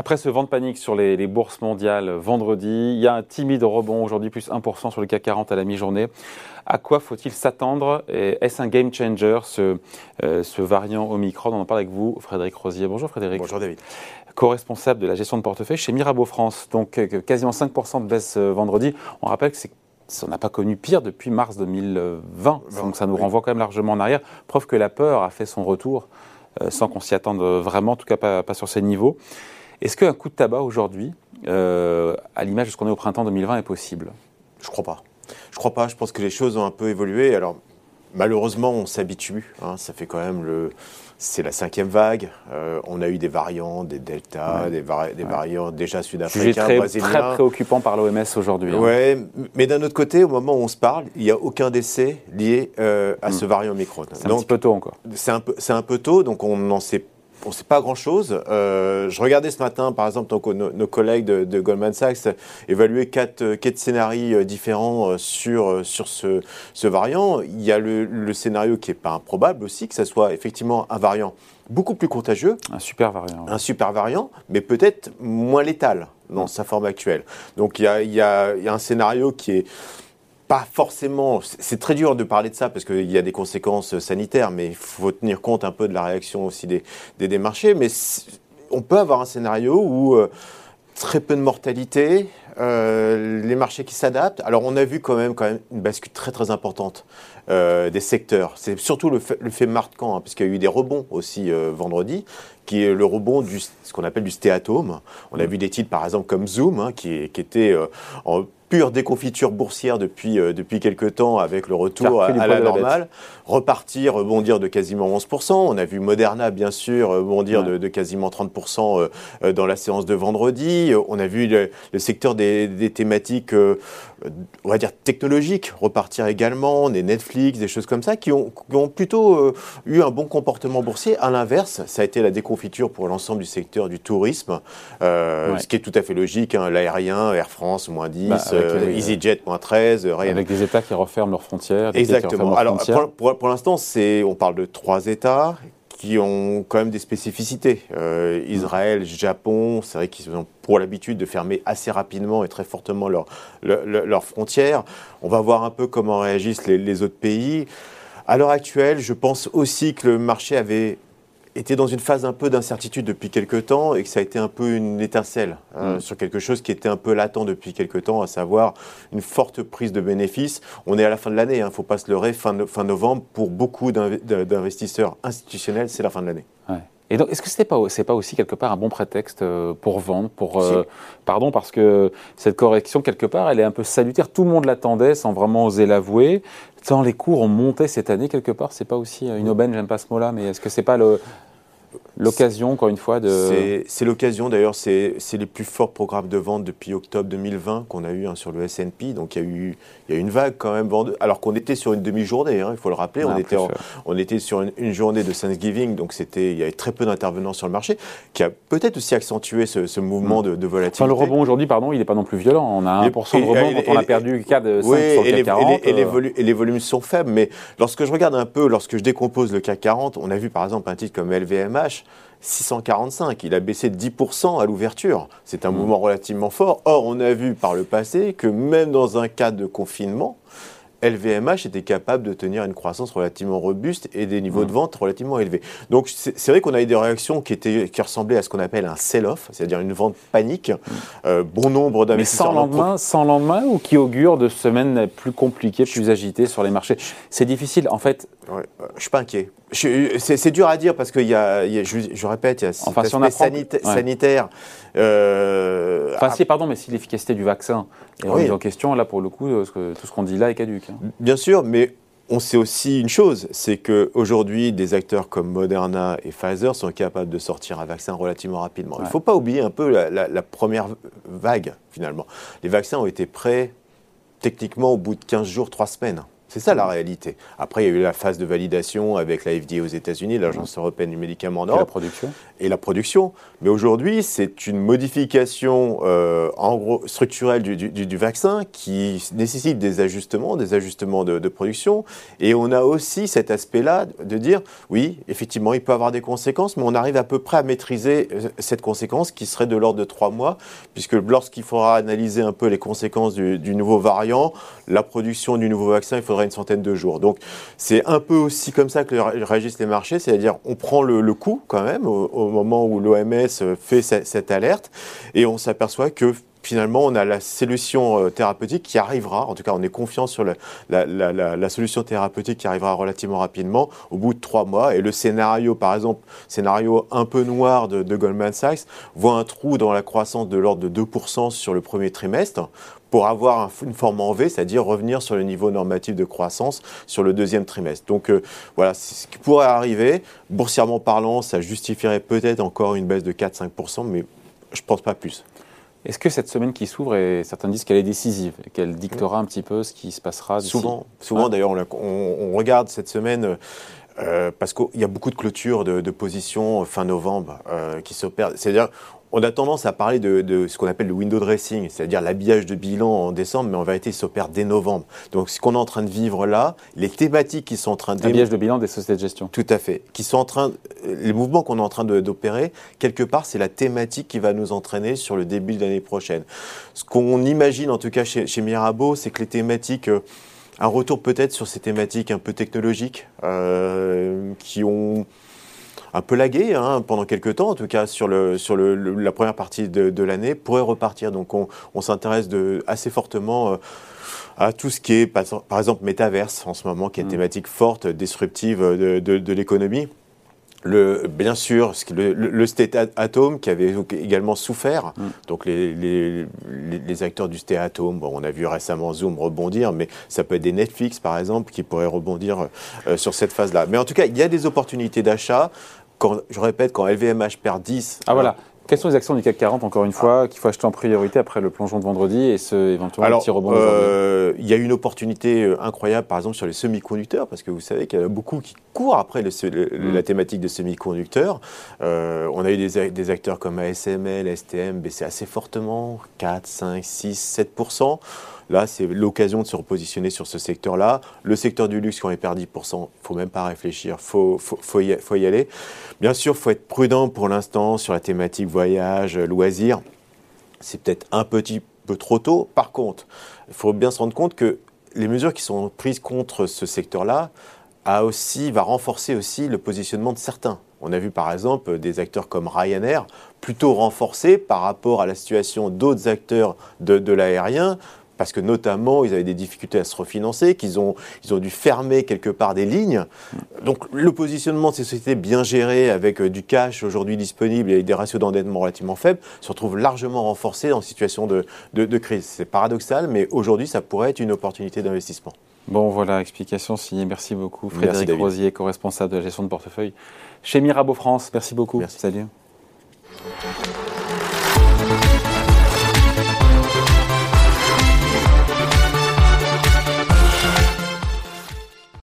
Après ce vent de panique sur les, bourses mondiales vendredi, il y a un timide rebond aujourd'hui, plus 1% sur le CAC 40 à la mi-journée. À quoi faut-il s'attendre Est-ce un game changer, ce, euh, ce variant Omicron? On en parle avec vous, Frédéric Rosier. Bonjour Frédéric. Bonjour David. Co-responsable de la gestion de portefeuille chez Mirabeau France. Donc euh, quasiment 5% de baisse euh, vendredi. On rappelle que c'est on n'a pas connu pire depuis mars 2020. Donc ça nous renvoie quand même largement en arrière. Preuve que la peur a fait son retour sans qu'on s'y attende vraiment, en tout cas pas, pas sur ces niveaux. Est-ce qu'un coup de tabac aujourd'hui, euh, à l'image de ce qu'on est au printemps 2020, est possible? Je crois pas. Je crois pas. Je pense que les choses ont un peu évolué. Alors, malheureusement, on s'habitue. Hein. ça fait quand même le. C'est la cinquième vague. Euh, on a eu des variants, des deltas, des, variants déjà sud-africains, très, très préoccupant par l'OMS aujourd'hui. Hein. Ouais, mais d'un autre côté, au moment où on se parle, il n'y a aucun décès lié euh, à ce hmm. variant Omicron. C'est un petit peu tôt encore. C'est un peu, c'est un peu tôt, donc on n'en sait on ne sait pas grand-chose. Euh, je regardais ce matin, par exemple, nos, collègues de, Goldman Sachs évaluer quatre, quatre scénarios euh, différents euh, sur, sur ce, ce variant. Il y a le, scénario qui n'est pas improbable aussi, que ce soit effectivement un variant beaucoup plus contagieux. Un super variant. Un super variant, mais peut-être moins létal dans sa forme actuelle. Donc il y a, y a un scénario qui est pas forcément. C'est très dur de parler de ça parce qu'il y a des conséquences sanitaires, mais il faut tenir compte un peu de la réaction aussi des, des, marchés. Mais on peut avoir un scénario où euh, très peu de mortalité, euh, les marchés qui s'adaptent. Alors on a vu quand même, quand même une bascule très très importante euh, des secteurs. C'est surtout le fait, le fait marquant, hein, puisqu'il y a eu des rebonds aussi vendredi, qui est le rebond du ce qu'on appelle du stéatome. On a vu des titres par exemple comme Zoom, hein, qui, qui était en pure déconfiture boursière depuis, euh, depuis quelques temps avec le retour à, la normale. Repartir, rebondir de quasiment 11%. On a vu Moderna, bien sûr, rebondir de, quasiment 30% euh, euh, dans la séance de vendredi. On a vu le, secteur des, des thématiques, on va dire, technologiques repartir également. Des Netflix, des choses comme ça, qui ont, ont plutôt eu un bon comportement boursier. À l'inverse, ça a été la déconfiture pour l'ensemble du secteur du tourisme, ce qui est tout à fait logique. Hein. L'aérien, Air France, moins 10. Euh, EasyJet, moins 13. Avec des États qui referment leurs frontières. Exactement. Alors, pour, l'instant, on parle de trois États qui ont quand même des spécificités. Euh, Israël, Japon, c'est vrai qu'ils ont pour l'habitude de fermer assez rapidement et très fortement leurs frontières. On va voir un peu comment réagissent les, les autres pays. À l'heure actuelle, je pense aussi que le marché avait était dans une phase un peu d'incertitude depuis quelques temps et que ça a été un peu une étincelle hein, mm. sur quelque chose qui était un peu latent depuis quelques temps, à savoir une forte prise de bénéfices. On est à la fin de l'année, il hein, ne faut pas se leurrer, fin, fin novembre, pour beaucoup d'investisseurs institutionnels, c'est la fin de l'année. Et donc, est-ce que ce n'est pas, pas aussi quelque part un bon prétexte euh, pour vendre pour, euh, Pardon, parce que cette correction, quelque part, elle est un peu salutaire. Tout le monde l'attendait sans vraiment oser l'avouer. Tant les cours ont monté cette année, quelque part, c'est pas aussi une aubaine, j'aime pas ce mot-là, mais est-ce que c'est pas le, L'occasion, encore une fois, de. C'est l'occasion, d'ailleurs, c'est les plus forts programmes de vente depuis octobre 2020 qu'on a eu hein, sur le SP. Donc il y, a eu, il y a une vague quand même vendeuse. Alors qu'on était sur une demi-journée, hein, il faut le rappeler. on, ah, était on était sur une, journée de Thanksgiving, donc il y avait très peu d'intervenants sur le marché, qui a peut-être aussi accentué ce, mouvement mm. de, volatilité. Enfin, le rebond aujourd'hui, pardon, il n'est pas non plus violent. On a 1% de rebond quand on a perdu 4 de 5 sur le CAC 40. Et les, et les volumes sont faibles. Mais lorsque je regarde un peu, lorsque je décompose le CAC 40, on a vu par exemple un titre comme LVMH 645. Il a baissé de 10% à l'ouverture. C'est un mmh. mouvement relativement fort. Or, on a vu par le passé que même dans un cas de confinement, LVMH était capable de tenir une croissance relativement robuste et des niveaux de mmh. vente relativement élevés. Donc c'est vrai qu'on a eu des réactions qui, étaient, qui ressemblaient à ce qu'on appelle un sell-off, c'est-à-dire une vente panique. Mmh. Euh, bon nombre d'investisseurs. Mais sans lendemain, sans lendemain ou qui augure de semaines plus compliquées, plus agitées sur les marchés? C'est difficile. En fait, Ouais, je suis pas inquiet. C'est dur à dire parce qu'il y, a, je, répète, il y a enfin, si sanitaire. Euh, enfin, si, pardon, mais si l'efficacité du vaccin est remise en question, là, pour le coup, tout ce qu'on dit là est caduque. Bien sûr, mais on sait aussi une chose, c'est qu'aujourd'hui, des acteurs comme Moderna et Pfizer sont capables de sortir un vaccin relativement rapidement. Il ne faut pas oublier un peu la, la, première vague, finalement. Les vaccins ont été prêts techniquement au bout de 15 jours, 3 semaines. C'est ça la réalité. Après, il y a eu la phase de validation avec la FDA aux États-Unis, l'Agence européenne du médicament en Et la production? Et la production. Mais aujourd'hui, c'est une modification euh, en gros structurelle du, du- du vaccin qui nécessite des ajustements, des ajustements de, de production. Et on a aussi cet aspect-là de dire, oui, effectivement, il peut avoir des conséquences, mais on arrive à peu près à maîtriser euh, cette conséquence qui serait de l'ordre de trois mois, puisque lorsqu'il faudra analyser un peu les conséquences du, du nouveau variant, la production du nouveau vaccin, il faudra une centaine de jours. Donc c'est un peu aussi comme ça que ré- réagissent les marchés, c'est-à-dire on prend le, coup quand même au, moment où l'OMS fait ce- cette alerte et on s'aperçoit que finalement on a la solution euh, thérapeutique qui arrivera, en tout cas on est confiant sur la, solution thérapeutique qui arrivera relativement rapidement au bout de trois mois et le scénario par exemple, scénario un peu noir de, Goldman Sachs voit un trou dans la croissance de l'ordre de 2% sur le premier trimestre pour avoir un- une forme en V, c'est-à-dire revenir sur le niveau normatif de croissance sur le deuxième trimestre. Donc euh, voilà, ce qui pourrait arriver. Boursièrement parlant, ça justifierait peut-être encore une baisse de 4-5%, mais je pense pas plus. Est-ce que cette semaine qui s'ouvre, et certains disent qu'elle est décisive, qu'elle dictera un petit peu ce qui se passera Souvent, souvent Ah. d'ailleurs, on, la- on- on regarde cette semaine euh, parce qu'il y a beaucoup de clôtures de, de positions fin novembre euh, qui s'opèrent. C'est-à-dire, on a tendance à parler de, de ce qu'on appelle le window dressing, c'est-à-dire l'habillage de bilan en décembre, mais en vérité, il s'opère dès novembre. Donc, ce qu'on est en train de vivre là, les thématiques qui sont en train de Habillage de bilan des sociétés de gestion. Tout à fait. Qui sont en train, les mouvements qu'on est en train de- d'opérer, quelque part, c'est la thématique qui va nous entraîner sur le début de l'année prochaine. Ce qu'on imagine, en tout cas chez, chez Mirabeau, c'est que les thématiques, euh, un retour peut-être sur ces thématiques un peu technologiques, euh, qui ont un peu lagué hein, pendant quelques temps, en tout cas sur, le, sur le- le- la première partie de, de l'année, pourrait repartir. Donc on, on s'intéresse assez fortement euh, à tout ce qui est, par exemple, métaverse en ce moment, qui est une Mm. thématique forte, disruptive de, de- de l'économie. Le, bien sûr, le, le- State At- Atom qui avait également souffert, Mm. donc les, les- les- les acteurs du State Atom, bon, on a vu récemment Zoom rebondir, mais ça peut être des Netflix par exemple qui pourraient rebondir euh, sur cette phase-là. Mais en tout cas, il y a des opportunités d'achat. Quand, je répète, quand LVMH perd 10, Ah voilà. Quelles sont les actions du CAC 40, encore une fois, qu'il faut acheter en priorité après le plongeon de vendredi et ce éventuellement Alors, petit rebond euh, il y a une opportunité euh, incroyable, par exemple, sur les semi-conducteurs, parce que vous savez qu'il y en a beaucoup qui courent après le- le- Mm. la thématique de semi-conducteurs. Euh, on a eu des acteurs comme ASML, STM baisser assez fortement, 4, 5, 6, 7 Là, c'est l'occasion de se repositionner sur ce secteur-là. Le secteur du luxe, quand il perd 10 il faut même pas réfléchir, il faut, faut, y, aller. Bien sûr, il faut être prudent pour l'instant sur la thématique voyage, loisirs c'est peut-être un petit peu trop tôt. Par contre, il faut bien se rendre compte que les mesures qui sont prises contre ce secteur-là a aussi, va renforcer aussi le positionnement de certains. On a vu par exemple des acteurs comme Ryanair plutôt renforcés par rapport à la situation d'autres acteurs de l'aérien, parce que notamment ils avaient des difficultés à se refinancer, qu'ils ont, ils ont dû fermer quelque part des lignes. Donc le positionnement de ces sociétés bien gérées avec euh, du cash aujourd'hui disponible et des ratios d'endettement relativement faibles se retrouve largement renforcés en situation de, de- de crise. C'est paradoxal, mais aujourd'hui ça pourrait être une opportunité d'investissement. Bon, voilà, explication signée. Merci beaucoup. Merci, Frédéric David. Rosier, co-responsable de la gestion de portefeuille chez Mirabeau France. Merci beaucoup. Merci. Salut.